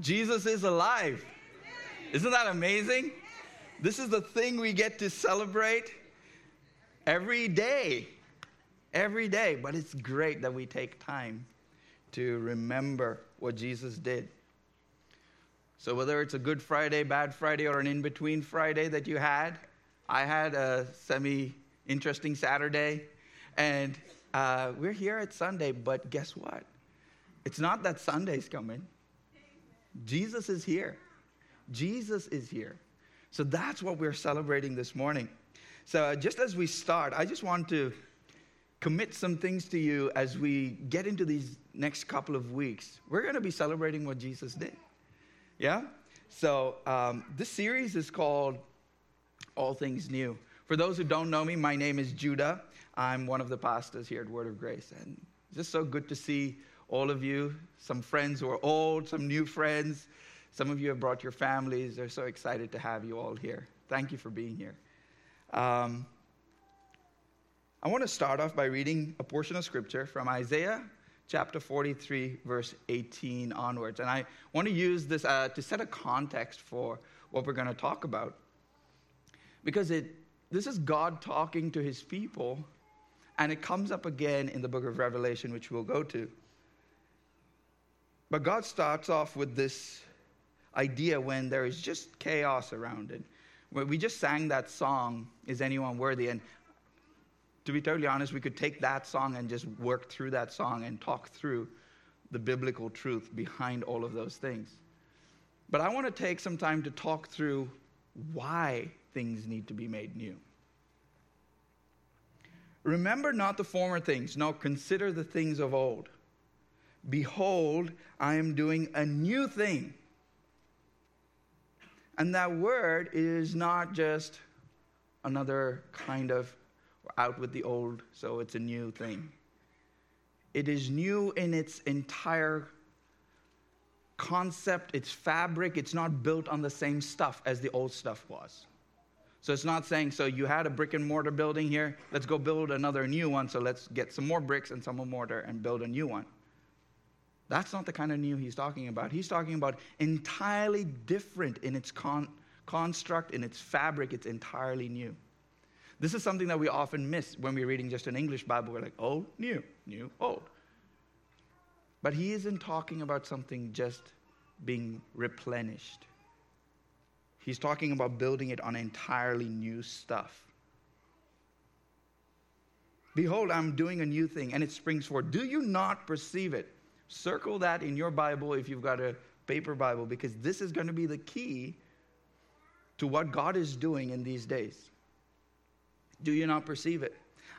Jesus is alive. Isn't that amazing? This is the thing we get to celebrate every day. Every day. But it's great that we take time to remember what Jesus did. So, whether it's a Good Friday, Bad Friday, or an in between Friday that you had, I had a semi interesting Saturday. And uh, we're here at Sunday, but guess what? It's not that Sunday's coming. Jesus is here. Jesus is here. So that's what we're celebrating this morning. So, uh, just as we start, I just want to commit some things to you as we get into these next couple of weeks. We're going to be celebrating what Jesus did. Yeah? So, um, this series is called All Things New. For those who don't know me, my name is Judah. I'm one of the pastors here at Word of Grace. And it's just so good to see all of you, some friends who are old, some new friends. Some of you have brought your families. They're so excited to have you all here. Thank you for being here. Um, I want to start off by reading a portion of scripture from Isaiah chapter 43, verse 18 onwards. And I want to use this uh, to set a context for what we're going to talk about. Because it, this is God talking to his people, and it comes up again in the book of Revelation, which we'll go to. But God starts off with this idea when there is just chaos around it. We just sang that song, Is Anyone Worthy? And to be totally honest, we could take that song and just work through that song and talk through the biblical truth behind all of those things. But I want to take some time to talk through why things need to be made new. Remember not the former things, no, consider the things of old. Behold, I am doing a new thing. And that word is not just another kind of out with the old, so it's a new thing. It is new in its entire concept, its fabric. It's not built on the same stuff as the old stuff was. So it's not saying, so you had a brick and mortar building here, let's go build another new one, so let's get some more bricks and some more mortar and build a new one. That's not the kind of new he's talking about. He's talking about entirely different in its con- construct, in its fabric, it's entirely new. This is something that we often miss when we're reading just an English Bible. We're like, old, new, new, old. But he isn't talking about something just being replenished. He's talking about building it on entirely new stuff. Behold, I'm doing a new thing, and it springs forth. Do you not perceive it? Circle that in your Bible if you've got a paper Bible, because this is going to be the key to what God is doing in these days. Do you not perceive it?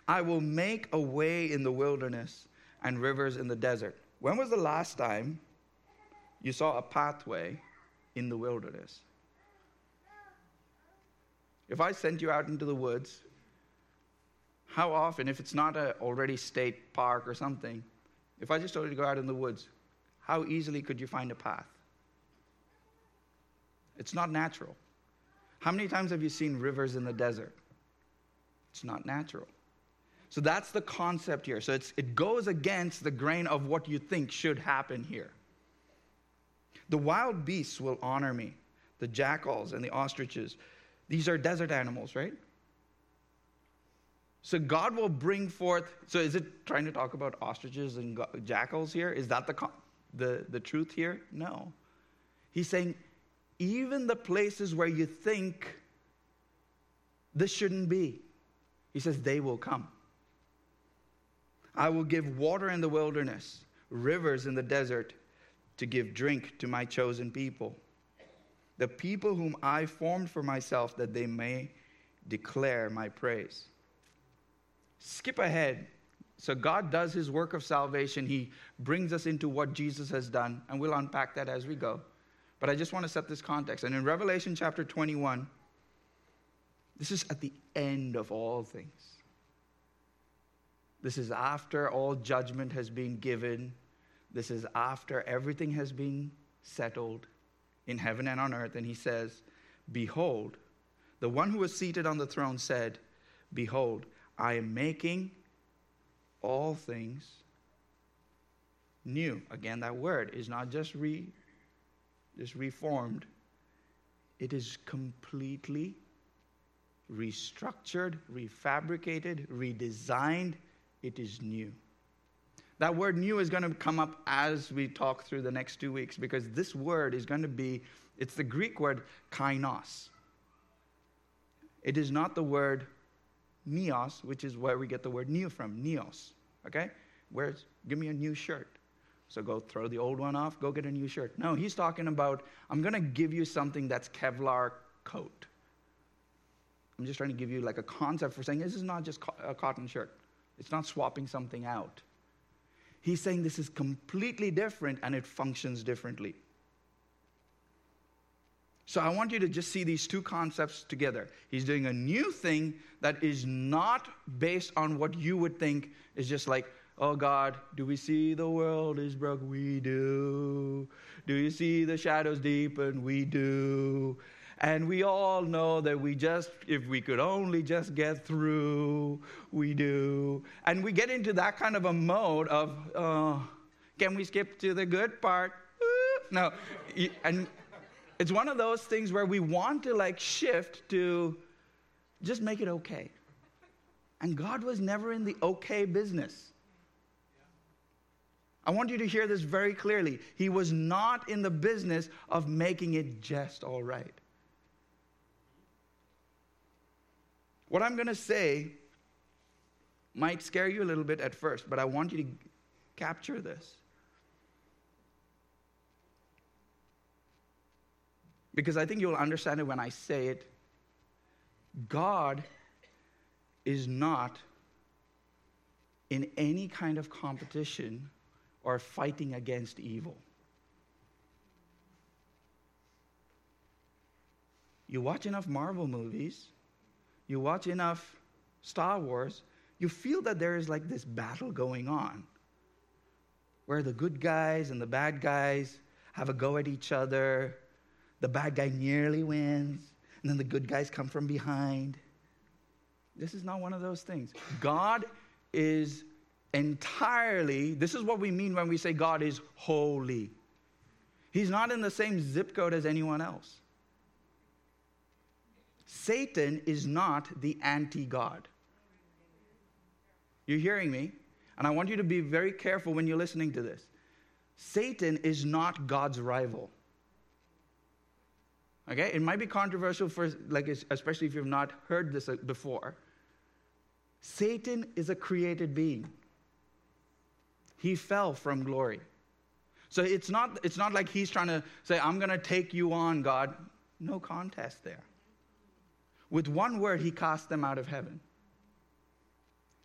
I will make a way in the wilderness and rivers in the desert. When was the last time you saw a pathway in the wilderness? If I sent you out into the woods, how often, if it's not an already state park or something, if I just told you to go out in the woods, how easily could you find a path? It's not natural. How many times have you seen rivers in the desert? It's not natural. So that's the concept here. So it goes against the grain of what you think should happen here. The wild beasts will honor me, the jackals and the ostriches. These are desert animals, right? So God will bring forth. So is it trying to talk about ostriches and jackals here? Is that the, the, the truth here? No. He's saying, even the places where you think this shouldn't be, he says, they will come. I will give water in the wilderness, rivers in the desert to give drink to my chosen people, the people whom I formed for myself, that they may declare my praise. Skip ahead. So, God does his work of salvation. He brings us into what Jesus has done, and we'll unpack that as we go. But I just want to set this context. And in Revelation chapter 21, this is at the end of all things. This is after all judgment has been given. This is after everything has been settled in heaven and on earth. And he says, Behold, the one who was seated on the throne said, Behold, I am making all things new. Again, that word is not just re this reformed, it is completely restructured, refabricated, redesigned. It is new. That word new is going to come up as we talk through the next two weeks because this word is going to be, it's the Greek word kainos. It is not the word neos, which is where we get the word new from, neos. Okay? Where's, give me a new shirt. So go throw the old one off, go get a new shirt. No, he's talking about, I'm going to give you something that's Kevlar coat. I'm just trying to give you like a concept for saying this is not just a cotton shirt. It's not swapping something out. He's saying this is completely different and it functions differently. So I want you to just see these two concepts together. He's doing a new thing that is not based on what you would think is just like, Oh God, do we see the world is broke? We do. Do you see the shadows deepen? We do. And we all know that we just, if we could only just get through, we do. And we get into that kind of a mode of, oh, can we skip to the good part? No. And it's one of those things where we want to like shift to just make it okay. And God was never in the okay business. I want you to hear this very clearly. He was not in the business of making it just all right. What I'm going to say might scare you a little bit at first, but I want you to capture this. Because I think you'll understand it when I say it. God is not in any kind of competition or fighting against evil. You watch enough Marvel movies, you watch enough Star Wars, you feel that there is like this battle going on where the good guys and the bad guys have a go at each other. The bad guy nearly wins, and then the good guys come from behind. This is not one of those things. God is entirely, this is what we mean when we say God is holy. He's not in the same zip code as anyone else. Satan is not the anti God. You're hearing me? And I want you to be very careful when you're listening to this. Satan is not God's rival. Okay? It might be controversial for like especially if you've not heard this uh, before. Satan is a created being he fell from glory. So it's not, it's not like he's trying to say, I'm going to take you on, God. No contest there. With one word, he cast them out of heaven.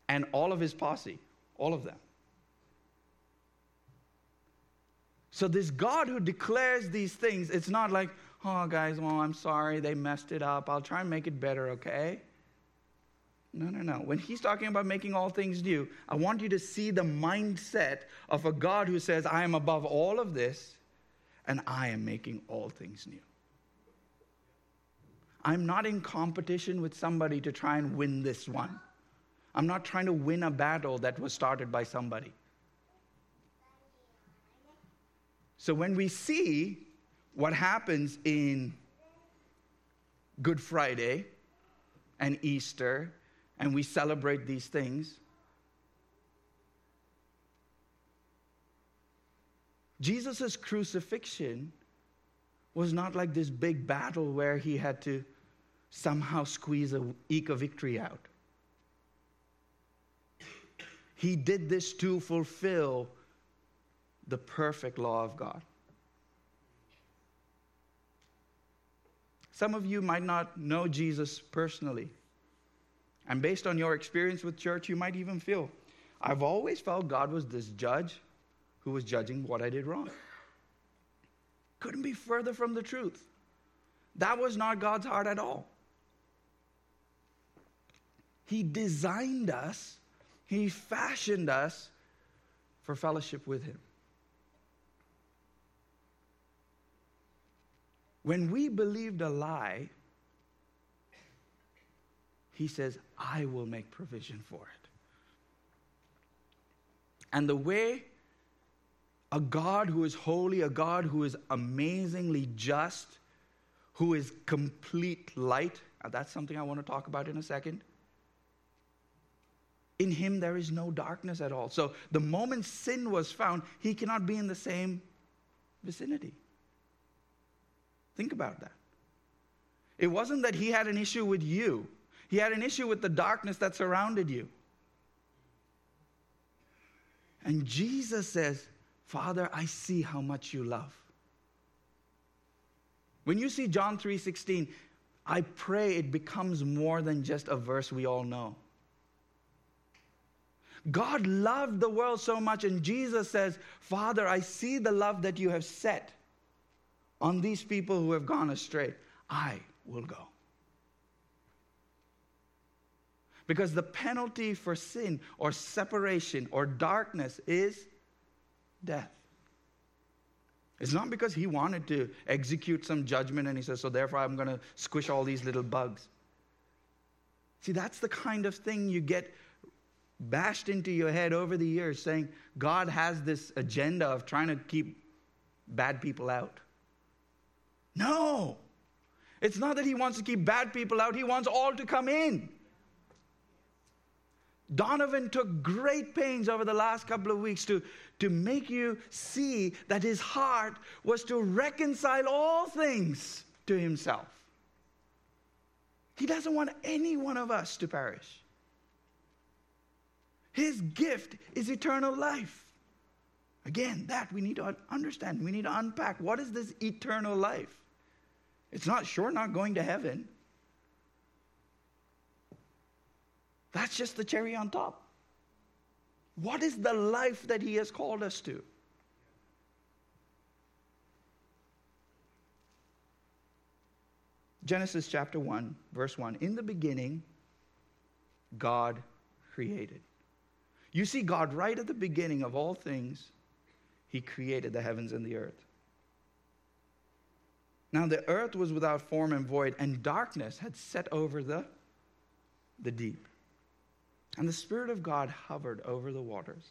And all of his posse, all of them. So, this God who declares these things, it's not like, oh, guys, well, I'm sorry, they messed it up. I'll try and make it better, okay? No, no, no. When he's talking about making all things new, I want you to see the mindset of a God who says, I am above all of this and I am making all things new. I'm not in competition with somebody to try and win this one. I'm not trying to win a battle that was started by somebody. So when we see what happens in Good Friday and Easter and we celebrate these things. Jesus' crucifixion was not like this big battle where he had to somehow squeeze a eke victory out. He did this to fulfill the perfect law of God. Some of you might not know Jesus personally. And based on your experience with church, you might even feel, I've always felt God was this judge who was judging what I did wrong. Couldn't be further from the truth. That was not God's heart at all. He designed us, He fashioned us for fellowship with Him. When we believed a lie, he says, I will make provision for it. And the way a God who is holy, a God who is amazingly just, who is complete light. That's something I want to talk about in a second. In him, there is no darkness at all. So, the moment sin was found, he cannot be in the same vicinity. Think about that. It wasn't that he had an issue with you, he had an issue with the darkness that surrounded you. And Jesus says, Father, I see how much you love. When you see John 3:16, I pray it becomes more than just a verse we all know. God loved the world so much, and Jesus says, Father, I see the love that you have set on these people who have gone astray. I will go. Because the penalty for sin or separation or darkness is death. It's not because he wanted to execute some judgment and he says, so therefore I'm going to squish all these little bugs. See, that's the kind of thing you get bashed into your head over the years saying God has this agenda of trying to keep bad people out. No. It's not that he wants to keep bad people out, he wants all to come in. Donovan took great pains over the last couple of weeks to, to make you see that his heart was to reconcile all things to himself. He doesn't want any one of us to perish. His gift is eternal life. Again, that we need to understand. We need to unpack. What is this eternal life? It's not sure not going to heaven. That's just the cherry on top. What is the life that He has called us to? Genesis chapter 1, verse 1. In the beginning, God created. You see, God, right at the beginning of all things, He created the heavens and the earth. Now, the earth was without form and void, and darkness had set over the, the deep. And the Spirit of God hovered over the waters.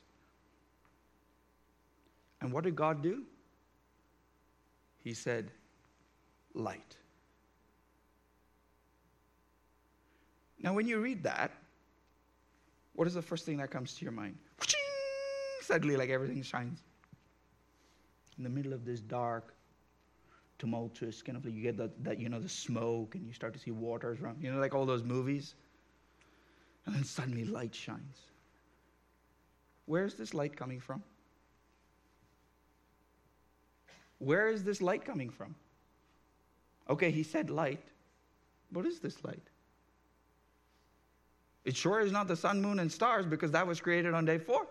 And what did God do? He said, Light. Now, when you read that, what is the first thing that comes to your mind? Suddenly, like everything shines. In the middle of this dark, tumultuous kind of, like you get that, that, you know, the smoke and you start to see waters around, you know, like all those movies. And then suddenly light shines. Where's this light coming from? Where is this light coming from? Okay, he said light. What is this light? It sure is not the sun, moon, and stars because that was created on day four.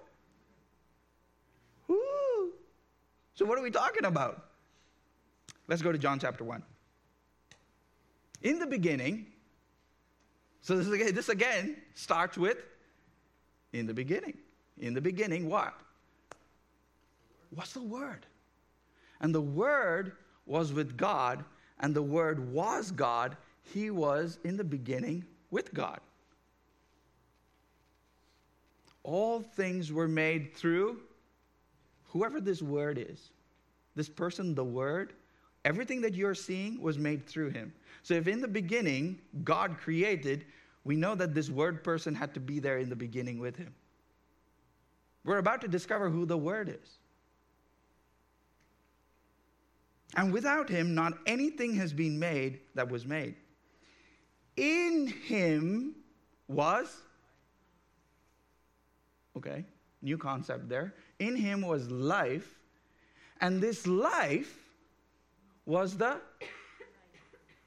So, what are we talking about? Let's go to John chapter 1. In the beginning, so this, again, this again starts with in the beginning. In the beginning, what? What's the word? And the word was with God, and the word was God. He was in the beginning with God. All things were made through whoever this word is. This person, the word, everything that you're seeing was made through him. So if in the beginning God created, we know that this word person had to be there in the beginning with him. We're about to discover who the word is. And without him, not anything has been made that was made. In him was, okay, new concept there. In him was life, and this life was the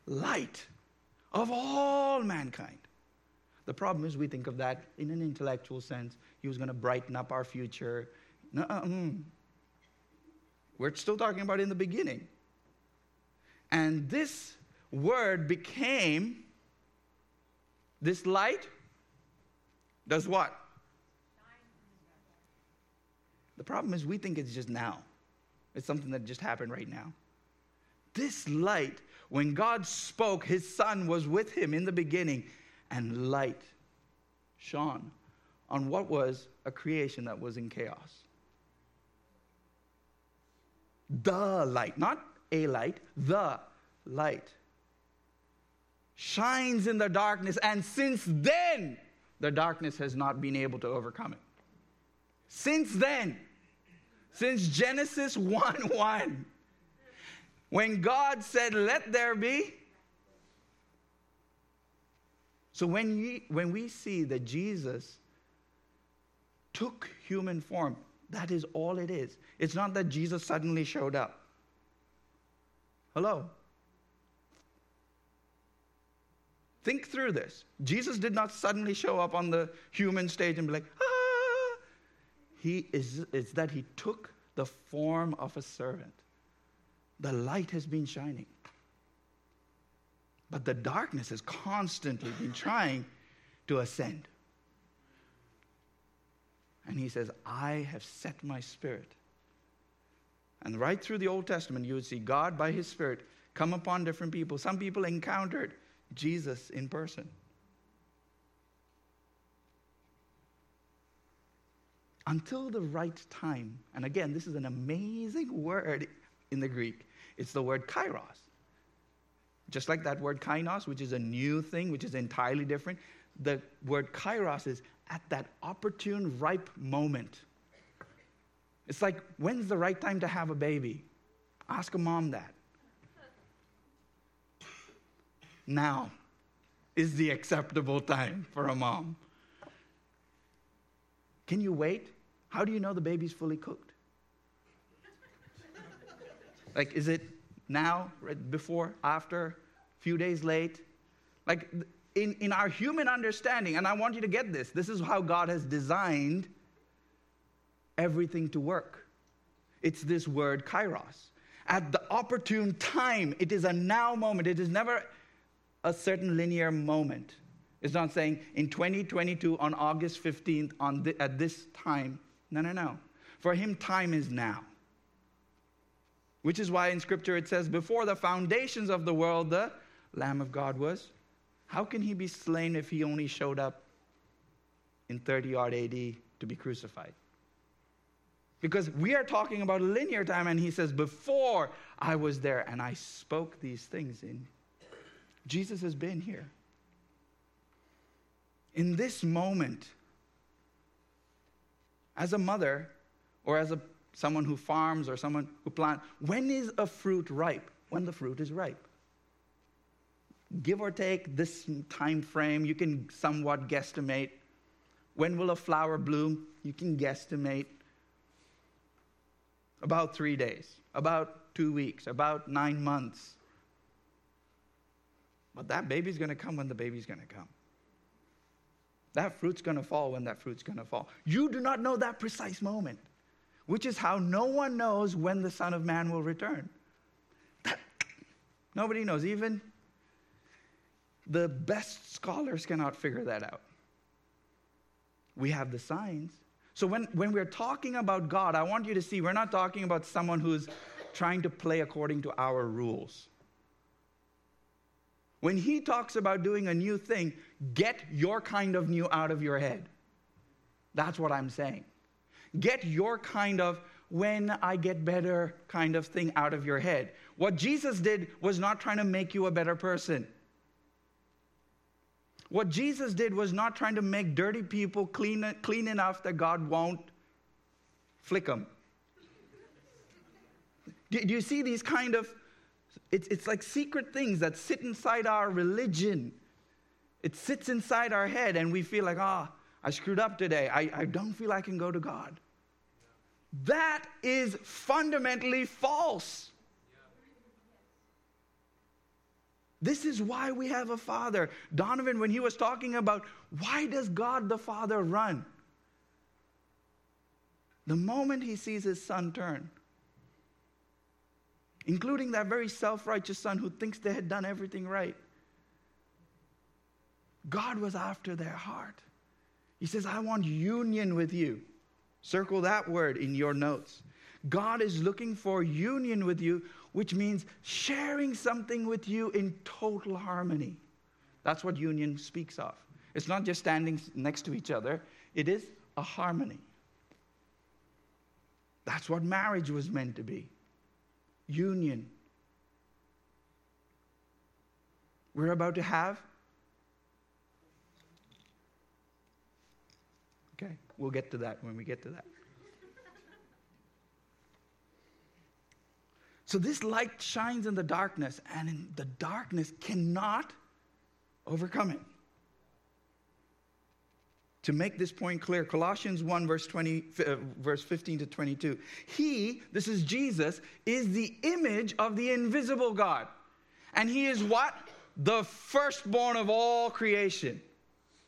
light of all mankind. The problem is we think of that in an intellectual sense. He was going to brighten up our future. No, mm. We're still talking about in the beginning. And this word became this light does what? The problem is we think it's just now. It's something that just happened right now. This light, when God spoke, his son was with him in the beginning, and light shone on what was a creation that was in chaos. the light, not a light, the light, shines in the darkness, and since then, the darkness has not been able to overcome it. Since then, since Genesis 1 1, when God said, Let there be. So when, we when we see that Jesus took human form, that is all it is. It's not that Jesus suddenly showed up. Hello? Think through this. Jesus did not suddenly show up on the human stage and be like, ah. He is, it's that he took the form of a servant. The light has been shining. But the darkness has constantly been trying to ascend. And he says, I have set my spirit. And right through the Old Testament, you would see God by his spirit come upon different people. Some people encountered Jesus in person. Until the right time, and again, this is an amazing word in the Greek. It's the word kairos. Just like that word kainos, which is a new thing, which is entirely different, the word kairos is at that opportune, ripe moment. It's like, when's the right time to have a baby? Ask a mom that. Now is the acceptable time for a mom. Can you wait? How do you know the baby's fully cooked? Like, is it now, right before, after, few days late? Like, in, in our human understanding, and I want you to get this, this is how God has designed everything to work. It's this word kairos. At the opportune time, it is a now moment. It is never a certain linear moment. It's not saying in 2022 on August 15th on at this time. No, no, no. For him, time is now. Which is why in Scripture it says, Before the foundations of the world, the Lamb of God was. How can he be slain if he only showed up in 30 odd AD to be crucified? Because we are talking about linear time, and he says, Before I was there and I spoke these things in. Jesus has been here. In this moment, as a mother or as a someone who farms or someone who plants, when is a fruit ripe? When the fruit is ripe. Give or take this time frame, you can somewhat guesstimate. When will a flower bloom? You can guesstimate. About three days, about two weeks, about nine months. But that baby's to come when the baby's to come. That fruit's to fall when that fruit's to fall. You do not know that precise moment which is how no one knows when the Son of Man will return. Nobody knows. Even the best scholars cannot figure that out. We have the signs. So when, when we're talking about God, I want you to see we're not talking about someone who's trying to play according to our rules. When he talks about doing a new thing, get your kind of new out of your head. That's what I'm saying. Get your kind of when I get better kind of thing out of your head. What Jesus did was not trying to make you a better person. What Jesus did was not trying to make dirty people clean, clean enough that God won't flick them. Do, do you see these kind of, it's, it's like secret things that sit inside our religion. It sits inside our head, and we feel like, ah, oh, I screwed up today. I, I don't feel I can go to God. That is fundamentally false. This is why we have a father. Donovan, when he was talking about why does God the Father run? The moment he sees his son turn, including that very self righteous son who thinks they had done everything right, God was after their heart. He says, I want union with you. Circle that word in your notes. God is looking for union with you, which means sharing something with you in total harmony. That's what union speaks of. It's not just standing next to each other, it is a harmony. That's what marriage was meant to be. union we're about to have? Okay, we'll get to that when we get to that. So this light shines in the darkness, and the darkness cannot overcome it. To make this point clear, Colossians 1, verse, 20, uh, verse 15 to 22. He, this is Jesus, is the image of the invisible God. And he is what? The firstborn of all creation.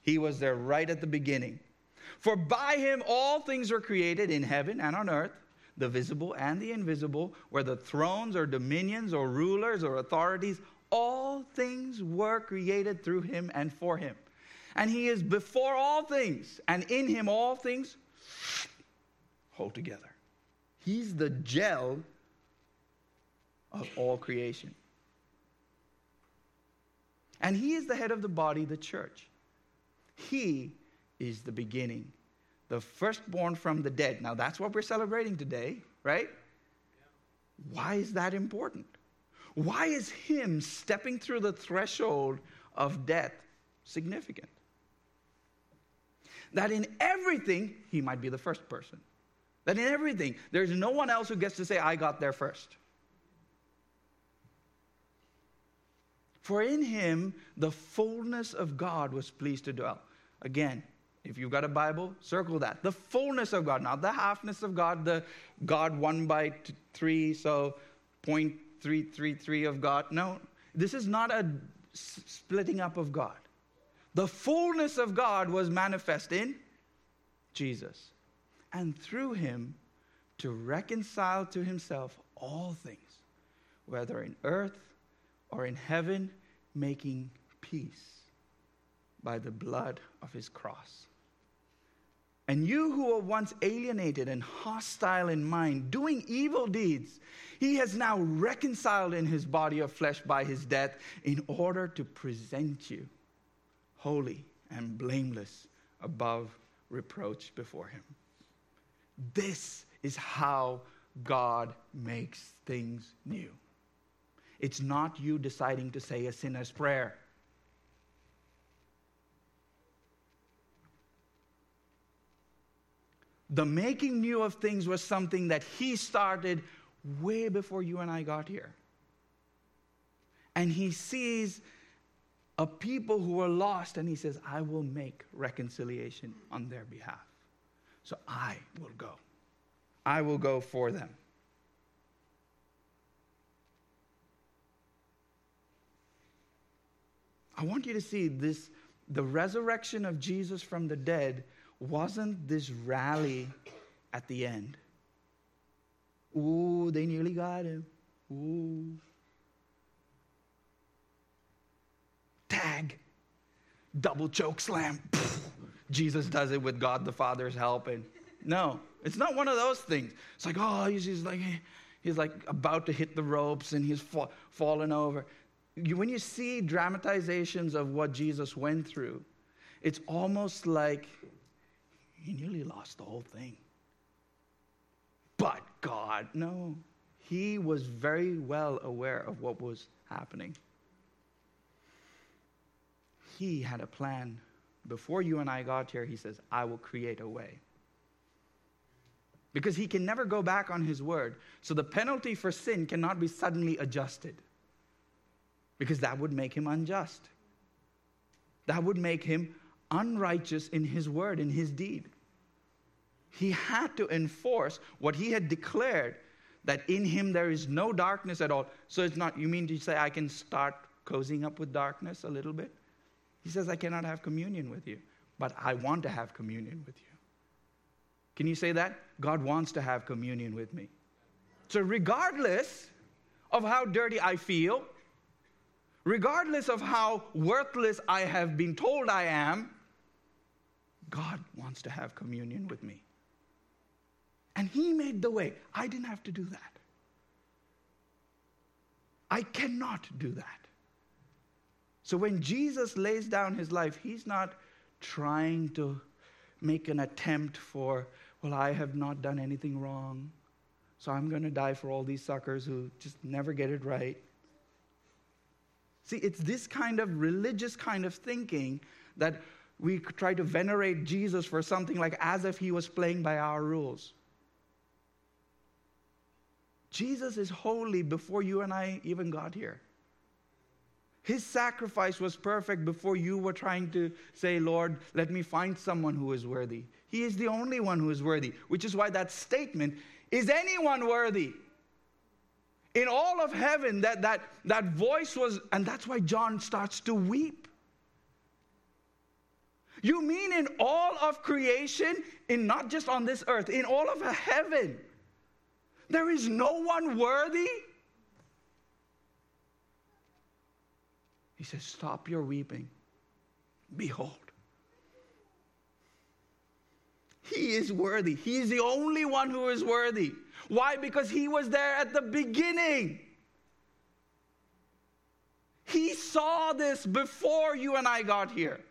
He was there right at the beginning. For by him all things were created in heaven and on earth the visible and the invisible, whether thrones or dominions or rulers or authorities, all things were created through him and for him. And he is before all things, and in him all things hold together. He's the gel of all creation. And he is the head of the body, the church. He is the beginning the firstborn from the dead. Now, that's what we're celebrating today, right? Why is that important? Why is him stepping through the threshold of death significant? That in everything, he might be the first person. That in everything, there's no one else who gets to say, I got there first. For in him, the fullness of God was pleased to dwell. Again, if you've got a Bible, circle that. The fullness of God, not the halfness of God, the God one by three, so 0.333 of God. No, this is not a splitting up of God. The fullness of God was manifest in Jesus. And through him to reconcile to himself all things, whether in earth or in heaven, making peace by the blood of his cross. And you who were once alienated and hostile in mind, doing evil deeds, he has now reconciled in his body of flesh by his death in order to present you holy and blameless above reproach before him. This is how God makes things new. It's not you deciding to say a sinner's prayer. The making new of things was something that he started way before you and I got here. And he sees a people who are lost and he says, I will make reconciliation on their behalf. So I will go. I will go for them. I want you to see this the resurrection of Jesus from the dead wasn't this rally at the end. Ooh, they nearly got him. Ooh. Tag. Double choke slam. Jesus does it with God the Father's help. And no, it's not one of those things. It's like, oh, he's, he's like, he's like about to hit the ropes and he's fa- fallen over. You, when you see dramatizations of what Jesus went through, it's almost like he nearly lost the whole thing. But God, no. He was very well aware of what was happening. He had a plan. Before you and I got here, he says, I will create a way. Because he can never go back on his word. So the penalty for sin cannot be suddenly adjusted. Because that would make him unjust. That would make him unrighteous in his word, in his deed. He had to enforce what he had declared that in him there is no darkness at all. So it's not, you mean to say I can start cozying up with darkness a little bit? He says, I cannot have communion with you, but I want to have communion with you. Can you say that? God wants to have communion with me. So, regardless of how dirty I feel, regardless of how worthless I have been told I am, God wants to have communion with me. And He made the way. I didn't have to do that. I cannot do that. So when Jesus lays down his life, he's not trying to make an attempt for, well, I have not done anything wrong. so I'm going to die for all these suckers who just never get it right. See, it's this kind of religious kind of thinking that we try to venerate Jesus for something like as if he was playing by our rules. Jesus is holy before you and I even got here. His sacrifice was perfect before you were trying to say, Lord, let me find someone who is worthy. He is the only one who is worthy, which is why that statement is anyone worthy? In all of heaven, that, that, that voice was, and that's why John starts to weep. You mean in all of creation, in not just on this earth, in all of heaven, there is no one worthy? He says, Stop your weeping. Behold. He is worthy. He is the only one who is worthy. Why? Because he was there at the beginning. He saw this before you and I got here.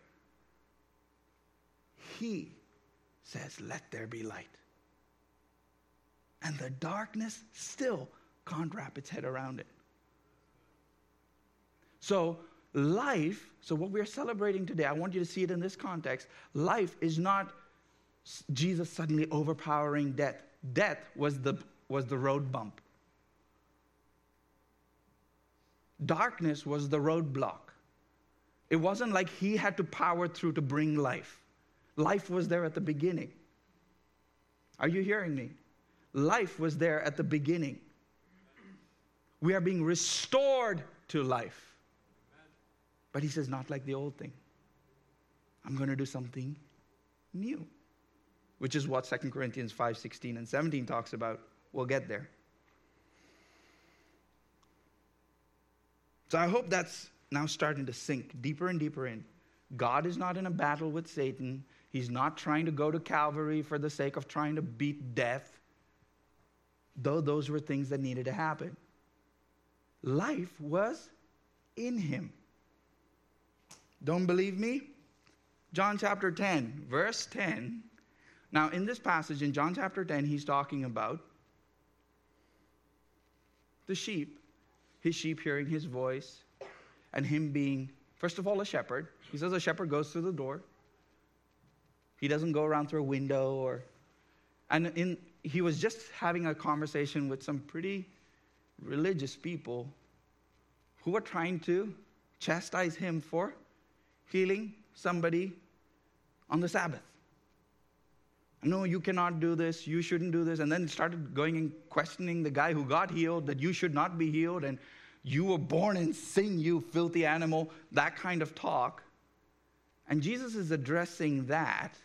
He says, Let there be light. And the darkness still can't wrap its head around it. So, life, so what we're celebrating today, I want you to see it in this context. Life is not Jesus suddenly overpowering death. Death was the, was the road bump. Darkness was the roadblock. It wasn't like he had to power through to bring life. Life was there at the beginning. Are you hearing me? Life was there at the beginning. We are being restored to life. But he says, not like the old thing. I'm going to do something new, which is what 2 Corinthians 5 16 and 17 talks about. We'll get there. So I hope that's now starting to sink deeper and deeper in. God is not in a battle with Satan. He's not trying to go to Calvary for the sake of trying to beat death, though those were things that needed to happen. Life was in him. Don't believe me? John chapter 10, verse 10. Now, in this passage, in John chapter 10, he's talking about the sheep, his sheep hearing his voice, and him being, first of all, a shepherd. He says a shepherd goes through the door. He doesn't go around through a window or. And in, he was just having a conversation with some pretty religious people who were trying to chastise him for healing somebody on the Sabbath. No, you cannot do this. You shouldn't do this. And then started going and questioning the guy who got healed that you should not be healed and you were born in sin, you filthy animal. That kind of talk. And Jesus is addressing that.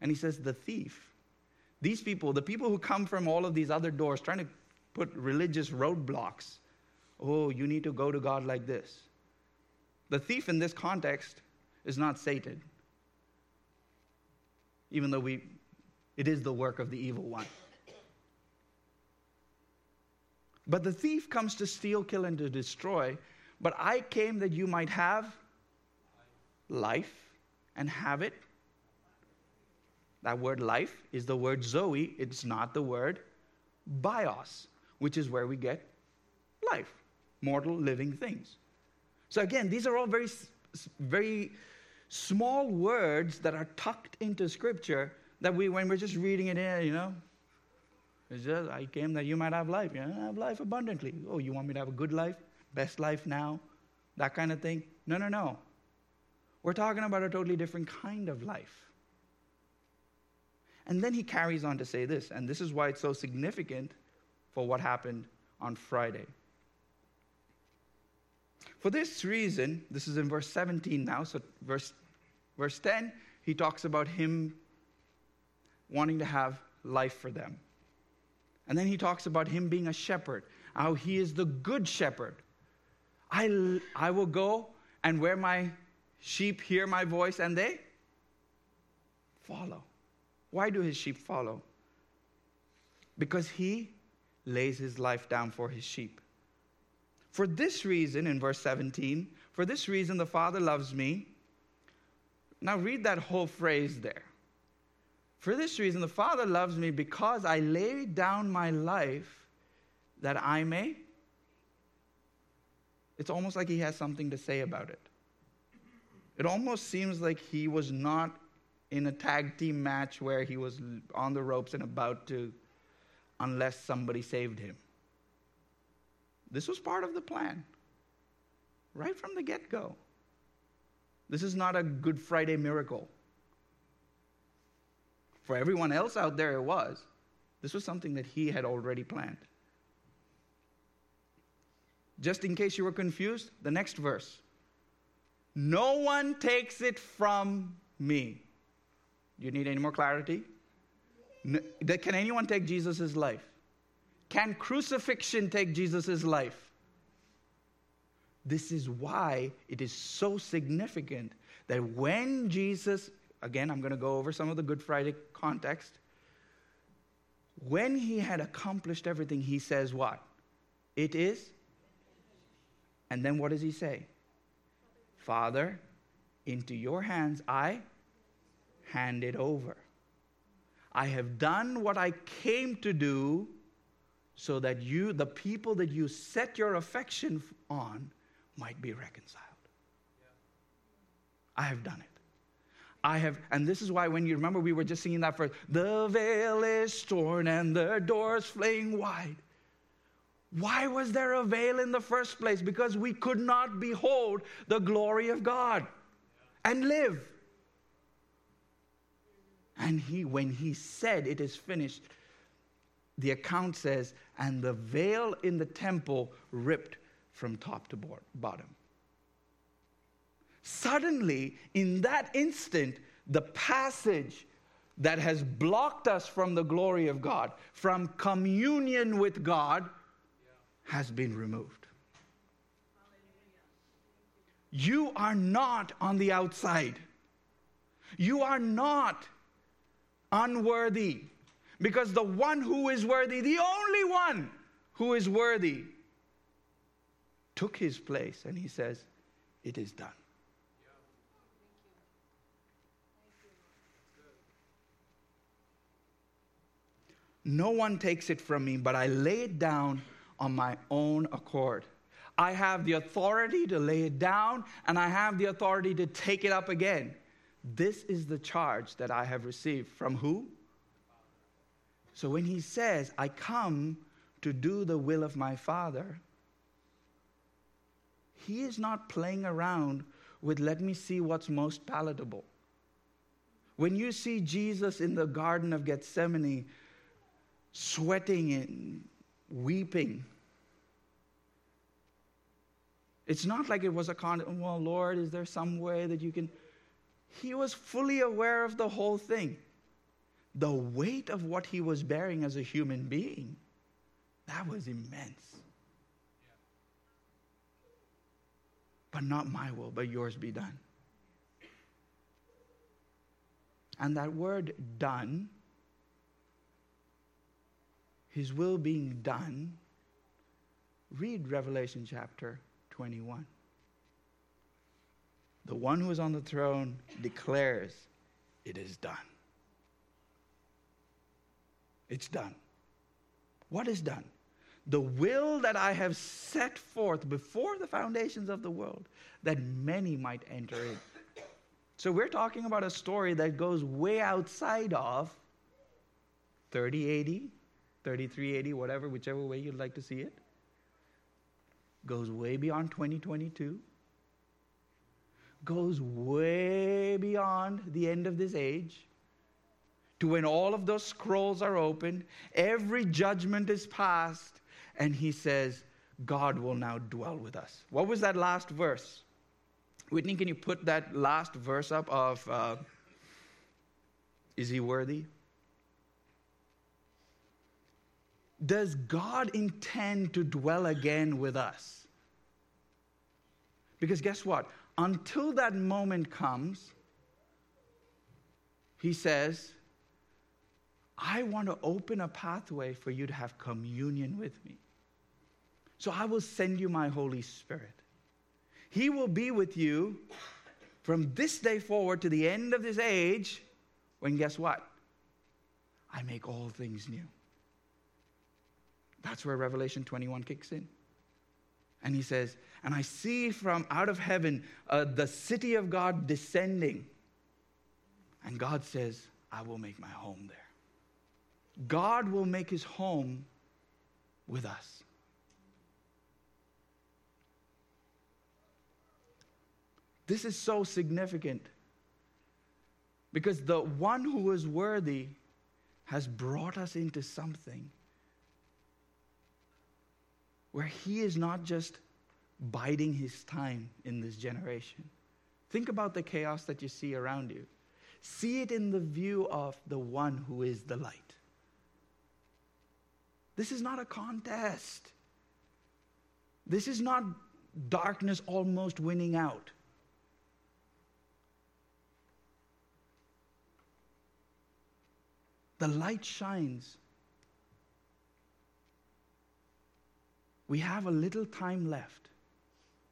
And he says, The thief. These people, the people who come from all of these other doors, trying to put religious roadblocks. Oh, you need to go to God like this. The thief in this context is not Satan, even though we, it is the work of the evil one. But the thief comes to steal, kill, and to destroy. But I came that you might have life and have it. That word life is the word Zoe, it's not the word bios, which is where we get life, mortal living things. So again, these are all very, very small words that are tucked into scripture that we, when we're just reading it in, you know, it's just, I came that you might have life. You know, have life abundantly. Oh, you want me to have a good life? Best life now? That kind of thing? No, no, no. We're talking about a totally different kind of life. And then he carries on to say this, and this is why it's so significant for what happened on Friday. For this reason, this is in verse 17 now, so verse, verse 10, he talks about him wanting to have life for them. And then he talks about him being a shepherd, how he is the good shepherd. I, I will go and where my sheep hear my voice and they follow. Why do his sheep follow? Because he lays his life down for his sheep. For this reason, in verse 17, for this reason the Father loves me. Now read that whole phrase there. For this reason, the Father loves me because I lay down my life that I may. It's almost like he has something to say about it. It almost seems like he was not in a tag team match where he was on the ropes and about to, unless somebody saved him. This was part of the plan, right from the get go. This is not a Good Friday miracle. For everyone else out there, it was. This was something that he had already planned. Just in case you were confused, the next verse. No one takes it from me. Do you need any more clarity? Can anyone take Jesus' life? Can crucifixion take Jesus' life? This is why it is so significant that when Jesus, again, I'm going to go over some of the Good Friday context. When he had accomplished everything, he says, What? It is. And then what does he say? Father, into your hands I hand it over. I have done what I came to do so that you, the people that you set your affection on, might be reconciled. I have done it. I have, and this is why when you remember we were just singing that first, the veil is torn and the doors fling wide. Why was there a veil in the first place? Because we could not behold the glory of God and live. And he, when he said, It is finished, the account says, and the veil in the temple ripped from top to bottom. Suddenly, in that instant, the passage that has blocked us from the glory of God, from communion with God, has been removed. You are not on the outside. You are not unworthy. Because the one who is worthy, the only one who is worthy, took his place and he says, It is done. No one takes it from me, but I lay it down on my own accord. I have the authority to lay it down, and I have the authority to take it up again. This is the charge that I have received from who? So when he says, I come to do the will of my Father, he is not playing around with, let me see what's most palatable. When you see Jesus in the Garden of Gethsemane, sweating and weeping, it's not like it was a con, well, Lord, is there some way that you can? He was fully aware of the whole thing the weight of what he was bearing as a human being, that was immense. But not my will, but yours be done. And that word done, his will being done, read Revelation chapter 21. The one who is on the throne declares, It is done. It's done. What is done? The will that I have set forth before the foundations of the world, that many might enter in. So we're talking about a story that goes way outside of 3080, 3380, whatever, whichever way you'd like to see it. Goes way beyond 2022. Goes way beyond the end of this age to when all of those scrolls are opened, every judgment is passed, and he says, God will now dwell with us. What was that last verse? Whitney, can you put that last verse up of uh, Is he worthy? Does God intend to dwell again with us? Because guess what? Until that moment comes, he says, I want to open a pathway for you to have communion with me. So I will send you my Holy Spirit. He will be with you from this day forward to the end of this age, when guess what? I make all things new. That's where Revelation 21 kicks in. And he says, And I see from out of heaven uh, the city of God descending. And God says, I will make my home there. God will make his home with us. This is so significant because the one who is worthy has brought us into something where he is not just biding his time in this generation. Think about the chaos that you see around you. See it in the view of the one who is the light. This is not a contest. This is not darkness almost winning out. The light shines we have a little time left.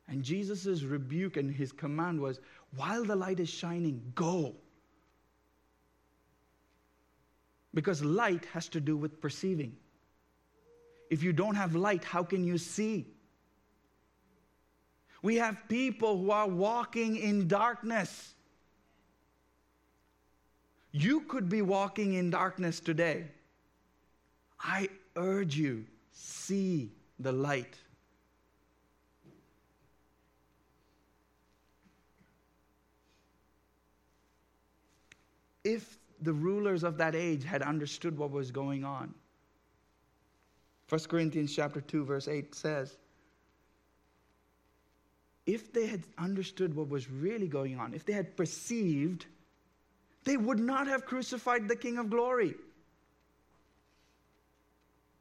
And Jesus' rebuke and his command was while the light is shining, go. Because light has to do with perceiving. If you don't have light, how can you see? We have people who are walking in darkness. You could be walking in darkness today. I urge you, see the light. If the rulers of that age had understood what was going on, 1 Corinthians chapter 2 verse 8 says, if they had understood what was really going on, if they had perceived, they would not have crucified the King of glory.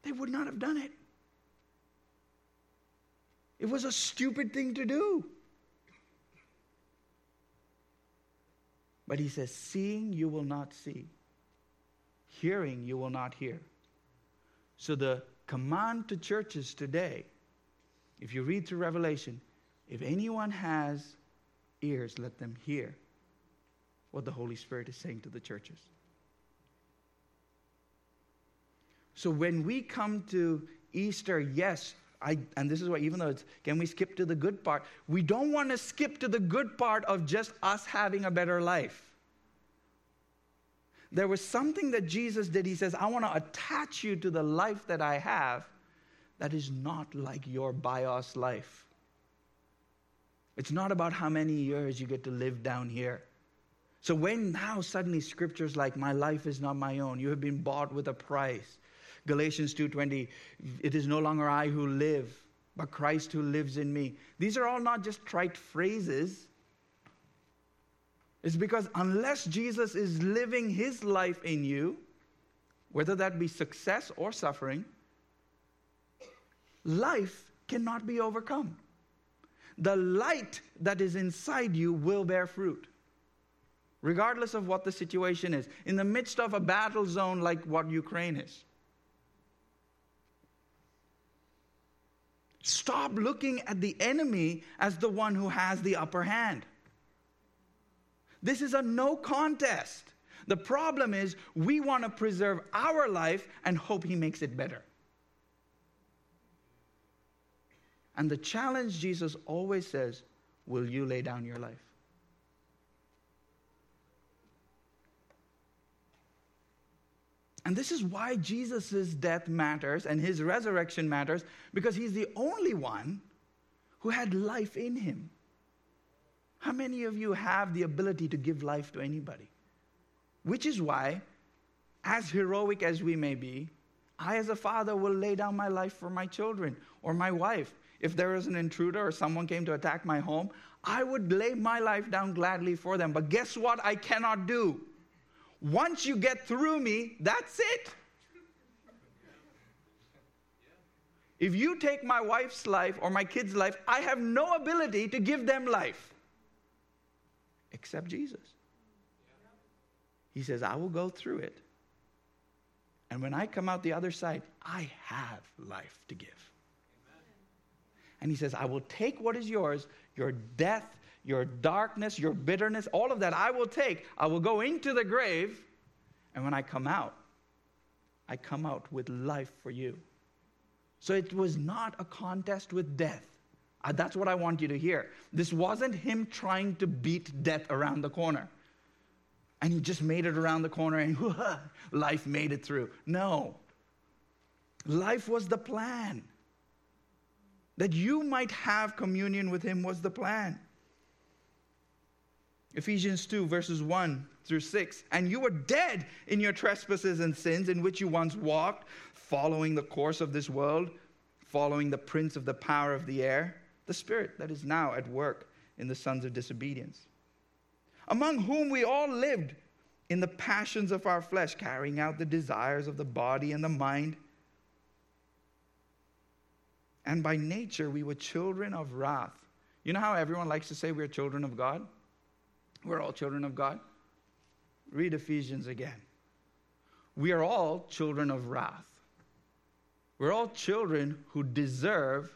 They would not have done it. It was a stupid thing to do. But he says, Seeing you will not see, hearing you will not hear. So the command to churches today, if you read through Revelation, if anyone has ears, let them hear what the Holy Spirit is saying to the churches. So when we come to Easter, yes, I, and this is why, even though it's, can we skip to the good part? We don't want to skip to the good part of just us having a better life. There was something that Jesus did. He says, I want to attach you to the life that I have that is not like your bios life. It's not about how many years you get to live down here. So when now suddenly scriptures like, My life is not my own, you have been bought with a price. Galatians 2:20, it is no longer I who live, but Christ who lives in me. These are all not just trite phrases. It's because unless Jesus is living his life in you, whether that be success or suffering, life cannot be overcome. The light that is inside you will bear fruit, regardless of what the situation is. In the midst of a battle zone like what Ukraine is, Stop looking at the enemy as the one who has the upper hand. This is a no contest. The problem is we want to preserve our life and hope he makes it better. And the challenge Jesus always says, Will you lay down your life? And this is why Jesus' death matters and his resurrection matters, because he's the only one who had life in him. How many of you have the ability to give life to anybody? Which is why, as heroic as we may be, I, as a father, will lay down my life for my children or my wife. If there is an intruder or someone came to attack my home, I would lay my life down gladly for them. But guess what? I cannot do. Once you get through me, that's it. If you take my wife's life or my kid's life, I have no ability to give them life except Jesus. He says, I will go through it. And when I come out the other side, I have life to give. And he says, I will take what is yours, your death, your darkness, your bitterness, all of that I will take. I will go into the grave, and when I come out, I come out with life for you. So it was not a contest with death. Uh, that's what I want you to hear. This wasn't him trying to beat death around the corner. And he just made it around the corner and life made it through. No. Life was the plan. That you might have communion with him was the plan. Ephesians 2, verses 1 through 6. And you were dead in your trespasses and sins in which you once walked, following the course of this world, following the prince of the power of the air, the spirit that is now at work in the sons of disobedience, among whom we all lived in the passions of our flesh, carrying out the desires of the body and the mind. And by nature, we were children of wrath. You know how everyone likes to say we're children of God? We're all children of God. Read Ephesians again. We are all children of wrath. We're all children who deserve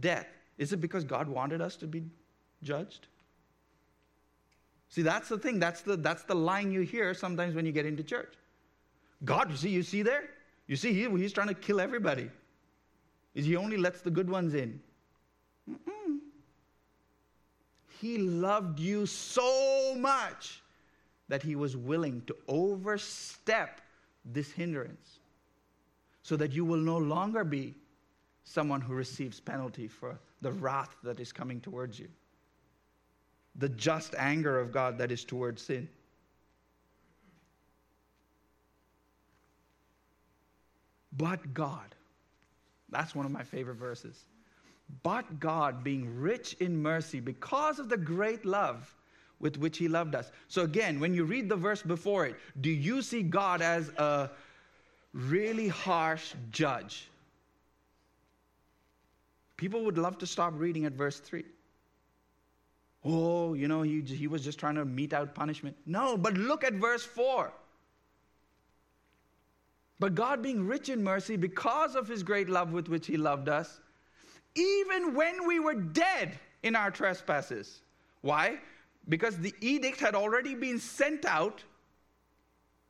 death. Is it because God wanted us to be judged? See, that's the thing. That's the, that's the line you hear sometimes when you get into church. God, see, you see there? You see, he, he's trying to kill everybody. He only lets the good ones in? Mm-mm. He loved you so much that he was willing to overstep this hindrance so that you will no longer be someone who receives penalty for the wrath that is coming towards you, the just anger of God that is towards sin. But God, that's one of my favorite verses. But God, being rich in mercy because of the great love with which He loved us. So, again, when you read the verse before it, do you see God as a really harsh judge? People would love to stop reading at verse 3. Oh, you know, he, he was just trying to mete out punishment. No, but look at verse 4. But God, being rich in mercy, because of his great love with which he loved us, even when we were dead in our trespasses. Why? Because the edict had already been sent out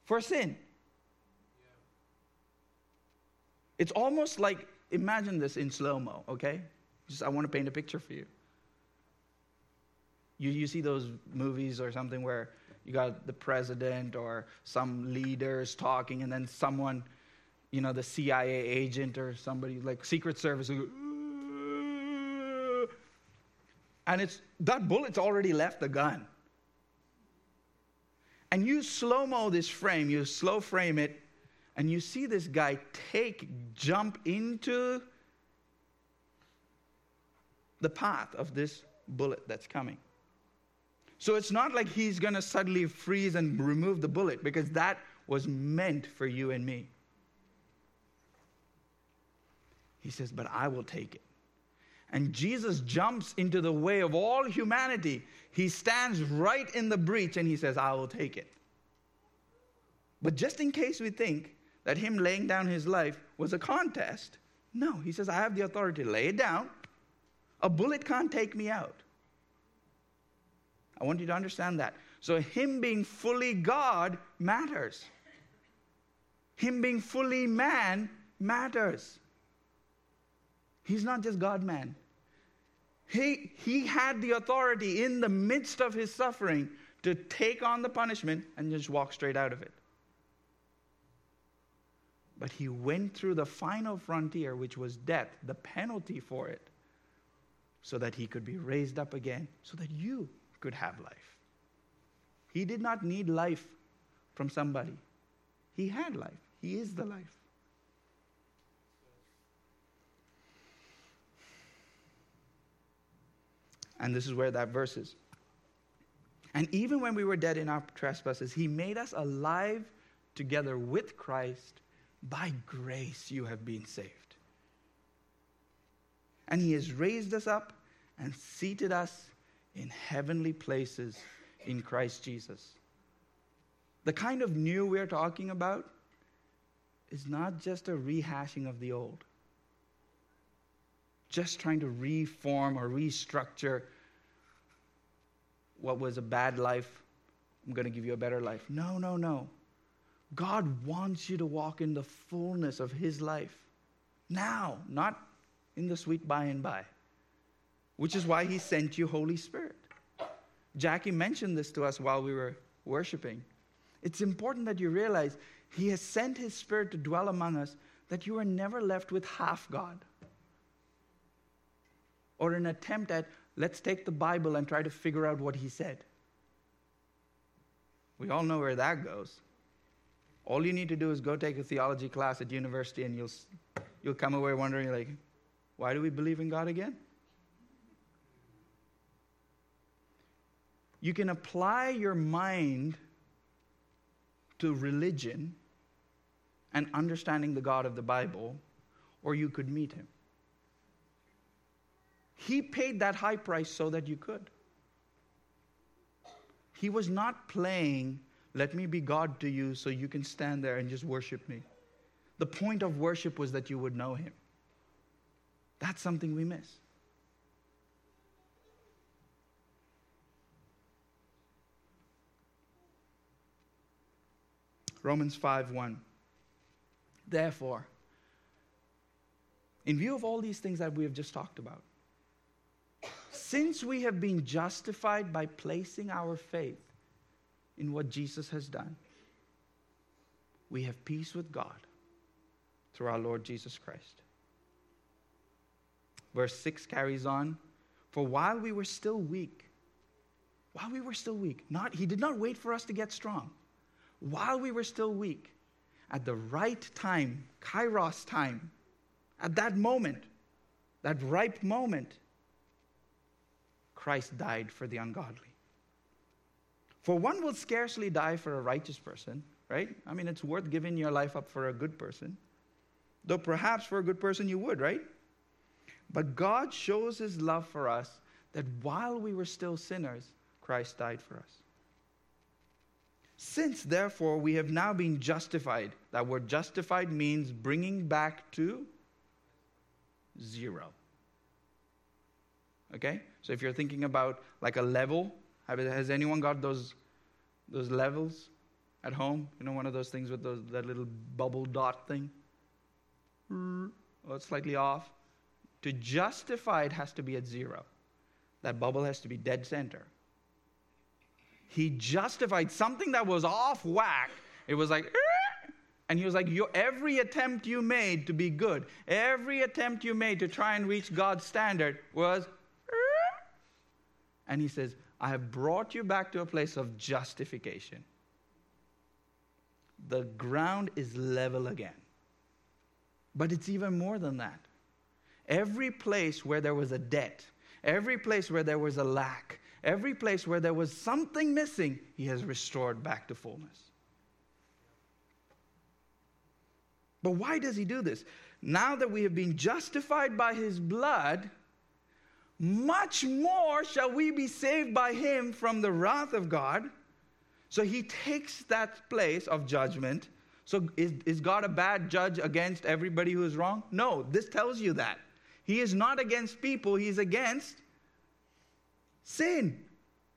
for sin. It's almost like imagine this in slow mo, okay? Just I want to paint a picture for you. You, you see those movies or something where you got the president or some leaders talking, and then someone, you know, the CIA agent or somebody like Secret Service, and it's that bullet's already left the gun. And you slow mo this frame, you slow frame it, and you see this guy take, jump into the path of this bullet that's coming. So it's not like he's going to suddenly freeze and remove the bullet because that was meant for you and me. He says, But I will take it. And Jesus jumps into the way of all humanity. He stands right in the breach and he says, I will take it. But just in case we think that him laying down his life was a contest, no, he says, I have the authority to lay it down. A bullet can't take me out. I want you to understand that. So, him being fully God matters. Him being fully man matters. He's not just God man. He, he had the authority in the midst of his suffering to take on the punishment and just walk straight out of it. But he went through the final frontier, which was death, the penalty for it, so that he could be raised up again, so that you could have life. He did not need life from somebody, he had life. He is the life. And this is where that verse is. And even when we were dead in our trespasses, he made us alive together with Christ. By grace you have been saved. And he has raised us up and seated us in heavenly places in Christ Jesus. The kind of new we're talking about is not just a rehashing of the old just trying to reform or restructure what was a bad life. I'm going to give you a better life. No, no, no. God wants you to walk in the fullness of His life now, not in the sweet by and by, which is why He sent you Holy Spirit. Jackie mentioned this to us while we were worshiping. It's important that you realize He has sent His Spirit to dwell among us, that you are never left with half God or an attempt at, let's take the Bible and try to figure out what He said. We all know where that goes. All you need to do is go take a theology class at university and you'll, you'll come away wondering, like, why do we believe in God again? You can apply your mind to religion and understanding the God of the Bible, or you could meet him. He paid that high price so that you could. He was not playing, let me be God to you so you can stand there and just worship me. The point of worship was that you would know him. That's something we miss. Romans 5 1. Therefore, in view of all these things that we have just talked about, since we have been justified by placing our faith in what Jesus has done, we have peace with God through our Lord Jesus Christ. Verse 6 carries on For while we were still weak, while we were still weak, not, he did not wait for us to get strong. While we were still weak, at the right time, kairos time, at that moment, that ripe moment, Christ died for the ungodly. For one will scarcely die for a righteous person, right? I mean, it's worth giving your life up for a good person. Though perhaps for a good person you would, right? But God shows his love for us that while we were still sinners, Christ died for us. Since, therefore, we have now been justified, that word justified means bringing back to zero. Okay? So if you're thinking about like a level, has anyone got those, those levels at home? You know, one of those things with those, that little bubble dot thing? Oh, it's slightly off. To justify it has to be at zero. That bubble has to be dead center. He justified something that was off whack. It was like, and he was like, every attempt you made to be good, every attempt you made to try and reach God's standard was and he says, I have brought you back to a place of justification. The ground is level again. But it's even more than that. Every place where there was a debt, every place where there was a lack, every place where there was something missing, he has restored back to fullness. But why does he do this? Now that we have been justified by his blood, much more shall we be saved by him from the wrath of God. So he takes that place of judgment. So is, is God a bad judge against everybody who is wrong? No, this tells you that. He is not against people, he's against sin.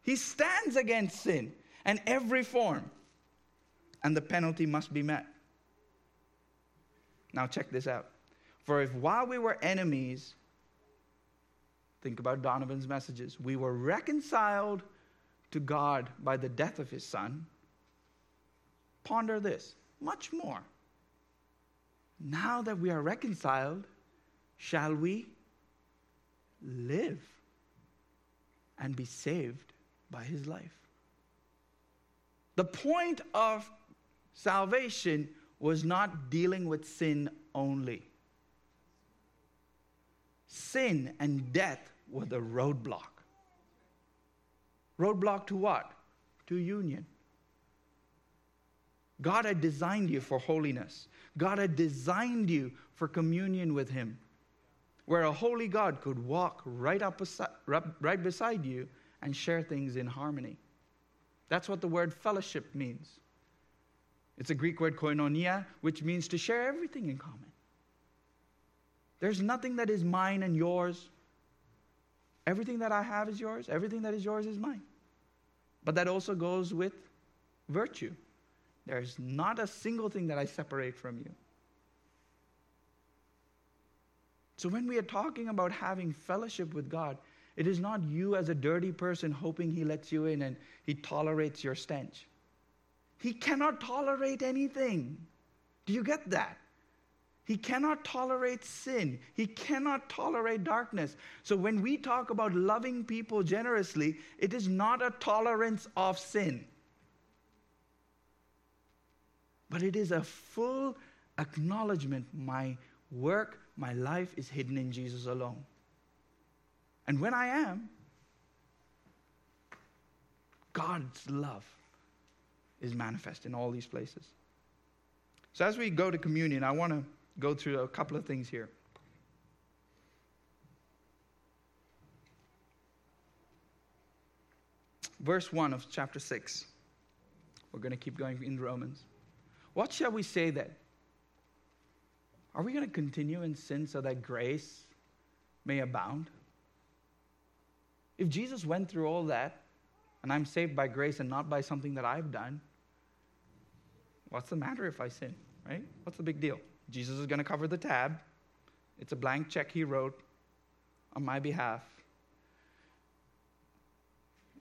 He stands against sin and every form. And the penalty must be met. Now, check this out. For if while we were enemies, Think about Donovan's messages. We were reconciled to God by the death of his son. Ponder this much more. Now that we are reconciled, shall we live and be saved by his life? The point of salvation was not dealing with sin only sin and death were the roadblock. Roadblock to what? To union. God had designed you for holiness. God had designed you for communion with Him, where a holy God could walk right, up beside, right beside you and share things in harmony. That's what the word fellowship means. It's a Greek word koinonia, which means to share everything in common. There's nothing that is mine and yours. Everything that I have is yours. Everything that is yours is mine. But that also goes with virtue. There's not a single thing that I separate from you. So when we are talking about having fellowship with God, it is not you as a dirty person hoping He lets you in and He tolerates your stench. He cannot tolerate anything. Do you get that? He cannot tolerate sin. He cannot tolerate darkness. So when we talk about loving people generously, it is not a tolerance of sin, but it is a full acknowledgement my work, my life is hidden in Jesus alone. And when I am, God's love is manifest in all these places. So as we go to communion, I want to go through a couple of things here. Verse 1 of chapter 6. We're going to keep going in Romans. What shall we say then? Are we going to continue in sin so that grace may abound? If Jesus went through all that, and I'm saved by grace and not by something that I've done, what's the matter if I sin, right? What's the big deal? Jesus is going to cover the tab. It's a blank check he wrote on my behalf.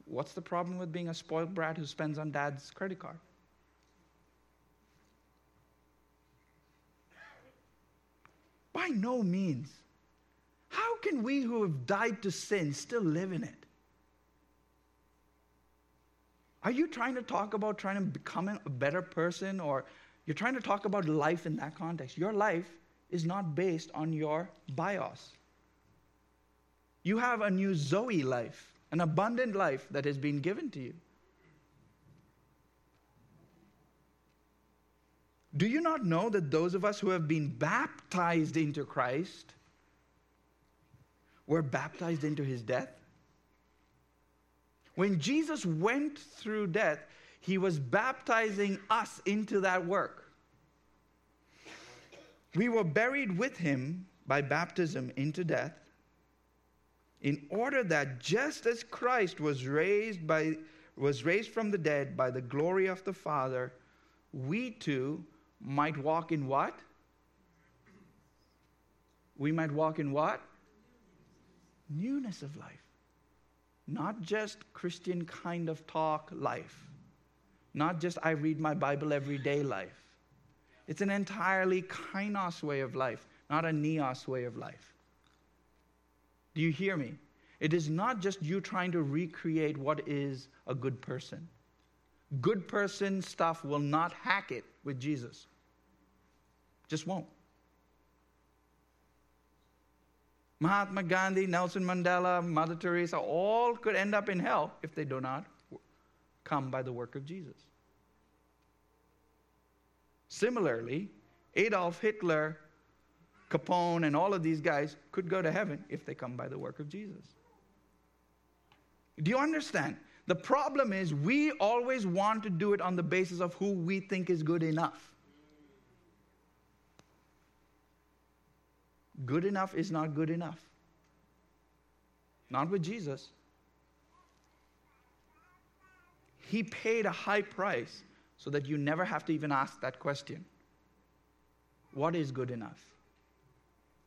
What's the problem with being a spoiled brat who spends on dad's credit card? By no means. How can we who have died to sin still live in it? Are you trying to talk about trying to become a better person or you're trying to talk about life in that context. Your life is not based on your bios. You have a new Zoe life, an abundant life that has been given to you. Do you not know that those of us who have been baptized into Christ were baptized into his death? When Jesus went through death, he was baptizing us into that work. We were buried with him by baptism into death, in order that just as Christ was raised, by, was raised from the dead by the glory of the Father, we too might walk in what? We might walk in what? Newness of life. Not just Christian kind of talk life not just I read my Bible every day life. It's an entirely kainos way of life, not a neos way of life. Do you hear me? It is not just you trying to recreate what is a good person. Good person stuff will not hack it with Jesus. Just won't. Mahatma Gandhi, Nelson Mandela, Mother Teresa, all could end up in hell if they do not come by the work of Jesus. Similarly, Adolf Hitler, Capone, and all of these guys could go to heaven if they come by the work of Jesus. Do you understand? The problem is we always want to do it on the basis of who we think is good enough. Good enough is not good enough. Not with Jesus. He paid a high price so that you never have to even ask that question What is good enough?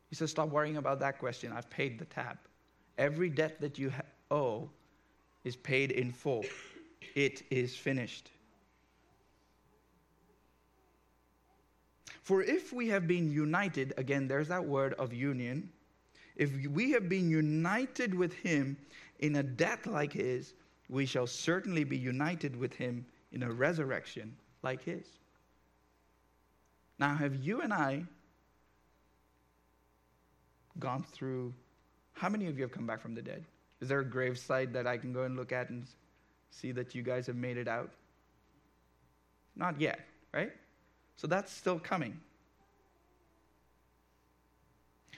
He says, Stop worrying about that question. I've paid the tab. Every debt that you owe is paid in full, it is finished. For if we have been united, again, there's that word of union. If we have been united with him in a death like his, we shall certainly be united with him in a resurrection like his. Now, have you and I gone through? How many of you have come back from the dead? Is there a gravesite that I can go and look at and see that you guys have made it out? Not yet, right? So that's still coming.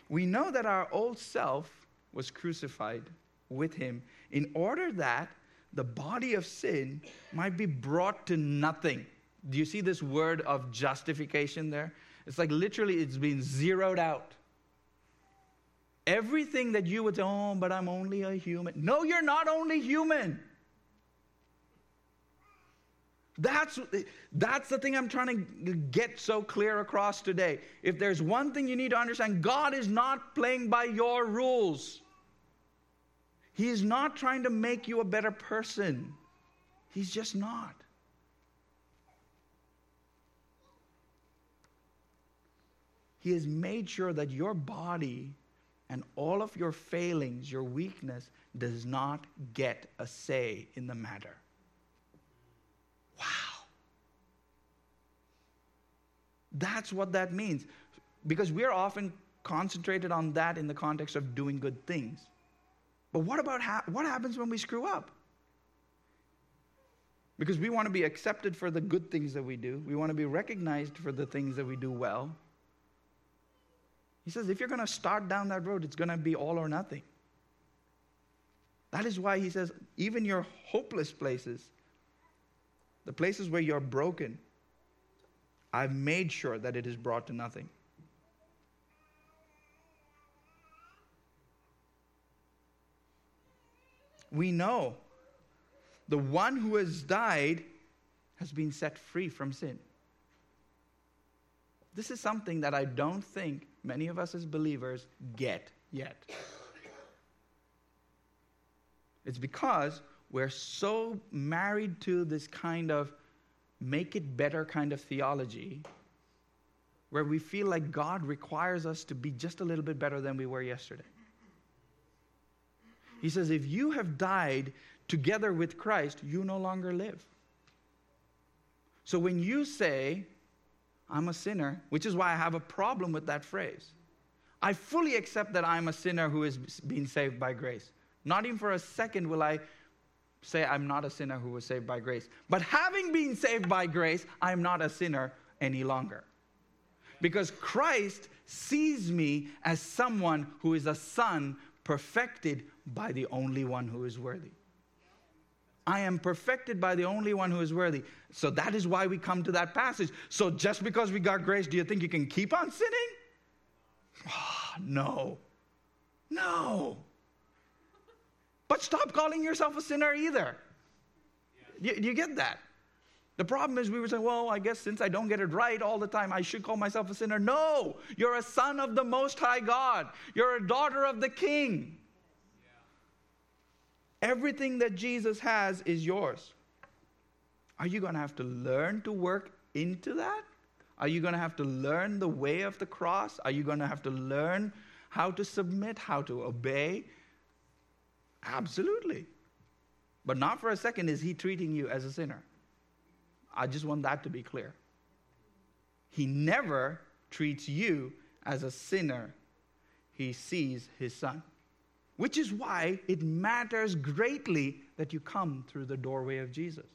We know that our old self was crucified with him in order that the body of sin might be brought to nothing. Do you see this word of justification there? It's like literally it's been zeroed out. Everything that you would say, oh, but I'm only a human. No, you're not only human. That's, that's the thing I'm trying to get so clear across today. If there's one thing you need to understand, God is not playing by your rules. He is not trying to make you a better person. He's just not. He has made sure that your body and all of your failings, your weakness, does not get a say in the matter. Wow. That's what that means. Because we're often concentrated on that in the context of doing good things. But what about ha- what happens when we screw up? Because we want to be accepted for the good things that we do. We want to be recognized for the things that we do well. He says, if you're going to start down that road, it's going to be all or nothing. That is why he says, even your hopeless places, the places where you're broken, I've made sure that it is brought to nothing. We know the one who has died has been set free from sin. This is something that I don't think many of us as believers get yet. It's because we're so married to this kind of make it better kind of theology where we feel like God requires us to be just a little bit better than we were yesterday. He says, if you have died together with Christ, you no longer live. So when you say, I'm a sinner, which is why I have a problem with that phrase. I fully accept that I'm a sinner who is being saved by grace. Not even for a second will I say I'm not a sinner who was saved by grace. But having been saved by grace, I'm not a sinner any longer. Because Christ sees me as someone who is a son perfected by the only one who is worthy. I am perfected by the only one who is worthy. So that is why we come to that passage. So just because we got grace, do you think you can keep on sinning? Oh, no. No. But stop calling yourself a sinner either. You, you get that? The problem is we were saying, well, I guess since I don't get it right all the time, I should call myself a sinner. No, you're a son of the Most High God. You're a daughter of the King. Everything that Jesus has is yours. Are you going to have to learn to work into that? Are you going to have to learn the way of the cross? Are you going to have to learn how to submit, how to obey? Absolutely. But not for a second is he treating you as a sinner. I just want that to be clear. He never treats you as a sinner, he sees his son. Which is why it matters greatly that you come through the doorway of Jesus.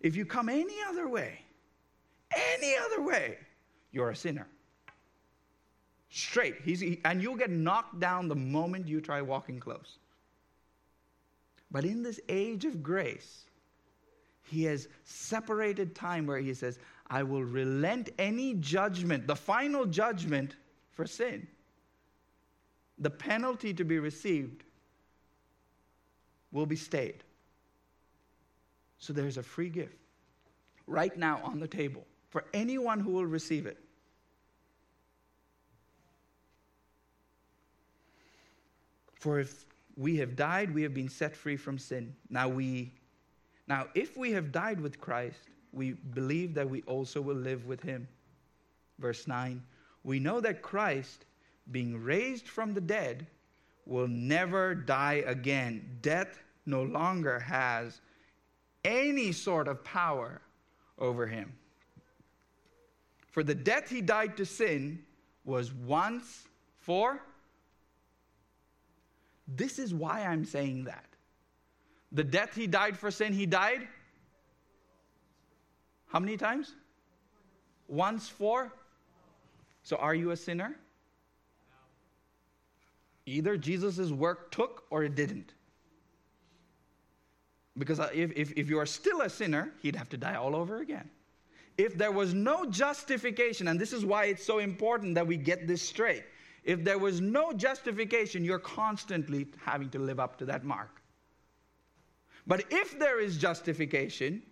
If you come any other way, any other way, you're a sinner. Straight. He, and you'll get knocked down the moment you try walking close. But in this age of grace, he has separated time where he says, I will relent any judgment, the final judgment for sin the penalty to be received will be stayed. So there's a free gift right now on the table for anyone who will receive it. For if we have died, we have been set free from sin. Now we now if we have died with Christ, we believe that we also will live with him. Verse 9. We know that Christ being raised from the dead, will never die again. Death no longer has any sort of power over him. For the death he died to sin was once for. This is why I'm saying that. The death he died for sin, he died. How many times? Once for. So are you a sinner? Either Jesus' work took or it didn't. Because uh, if, if, if you are still a sinner, he'd have to die all over again. If there was no justification, and this is why it's so important that we get this straight. If there was no justification, you're constantly having to live up to that mark. But if there is justification,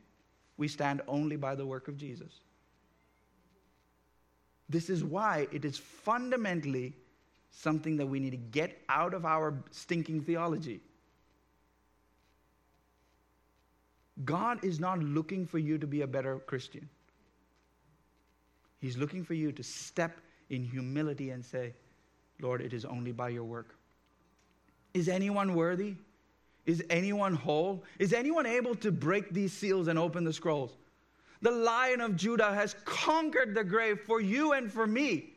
we stand only by the work of Jesus. This is why it is fundamentally something that we need to get out of our stinking theology. God is not looking for you to be a better Christian. He's looking for you to step in humility and say, Lord, it is only by your work. Is anyone worthy? Is anyone whole? Is anyone able to break these seals and open the scrolls? The lion of Judah has conquered the grave for you and for me.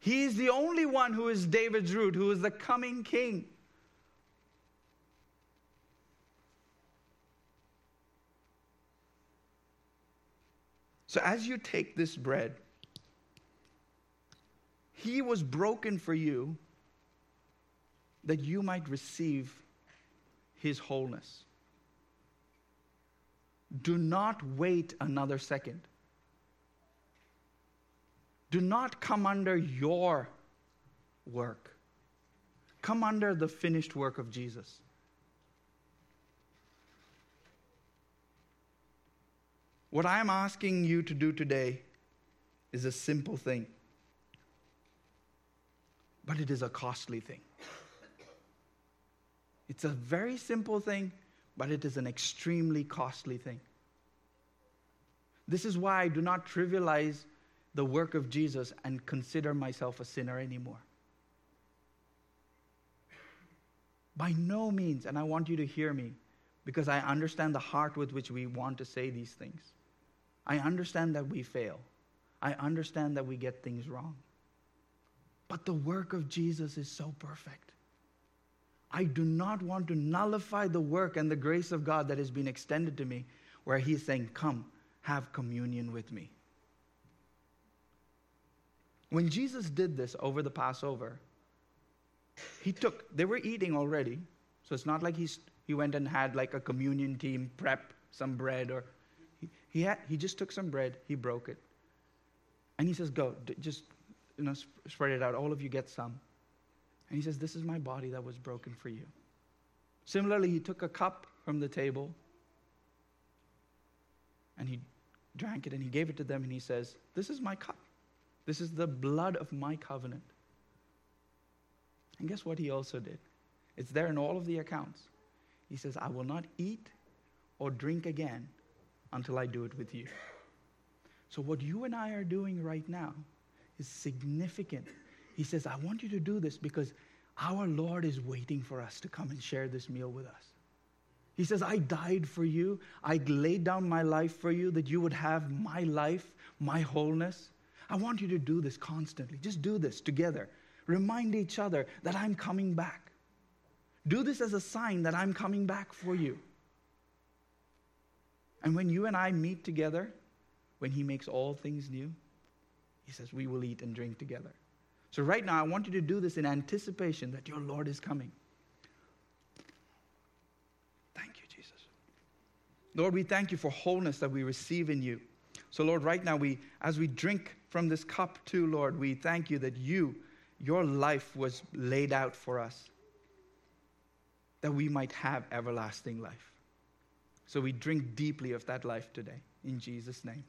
He is the only one who is David's root, who is the coming king. So, as you take this bread, he was broken for you that you might receive his wholeness. Do not wait another second. Do not come under your work. Come under the finished work of Jesus. What I'm asking you to do today is a simple thing, but it is a costly thing. It's a very simple thing, but it is an extremely costly thing. This is why I do not trivialize the work of Jesus and consider myself a sinner anymore. By no means, and I want you to hear me because I understand the heart with which we want to say these things. I understand that we fail. I understand that we get things wrong. But the work of Jesus is so perfect. I do not want to nullify the work and the grace of God that has been extended to me, where He's saying, Come, have communion with me. When Jesus did this over the Passover, he took, they were eating already, so it's not like he's, he went and had like a communion team prep some bread or he, he, had, he just took some bread, he broke it. And he says, Go, just you know, spread it out. All of you get some. And he says, This is my body that was broken for you. Similarly, he took a cup from the table and he drank it and he gave it to them and he says, This is my cup. This is the blood of my covenant. And guess what he also did? It's there in all of the accounts. He says, I will not eat or drink again until I do it with you. So, what you and I are doing right now is significant he says, I want you to do this because our Lord is waiting for us to come and share this meal with us. He says, I died for you. I laid down my life for you that you would have my life, my wholeness. I want you to do this constantly. Just do this together. Remind each other that I'm coming back. Do this as a sign that I'm coming back for you. And when you and I meet together, when He makes all things new, He says, We will eat and drink together. So, right now, I want you to do this in anticipation that your Lord is coming. Thank you, Jesus. Lord, we thank you for wholeness that we receive in you. So, Lord, right now, we, as we drink from this cup too, Lord, we thank you that you, your life was laid out for us, that we might have everlasting life. So we drink deeply of that life today. In Jesus' name.